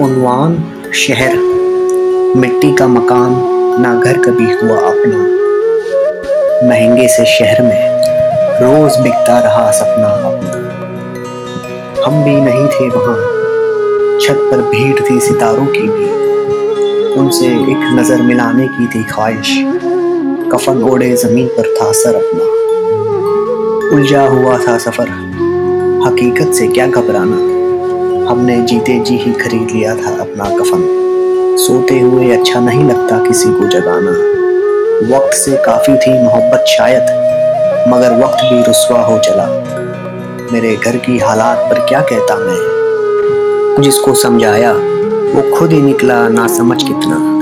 उन्वान शहर। मिट्टी का मकान, ना घर कभी हुआ अपना। महँगे से शहर में रोज बिकता रहा सपना अपना। हम भी नहीं थे वहाँ, छत पर भीड़ थी सितारों की भी। उनसे एक नज़र मिलाने की थी ख्वाहिश। कफन ओढ़े ज़मीन पर था सर अपना। उलझा हुआ था सफ़र। हकीकत से क्या घबराना। हमने जीते जी ही खरीद लिया था अपना कफन। सोते हुए अच्छा नहीं लगता किसी को जगाना। वक्त से काफ़ी थी मोहब्बत शायद, मगर वक्त भी रुसवा हो चला। मेरे घर की हालात पर क्या कहता मैं? जिसको समझाया, वो खुद ही निकला ना समझ कितना।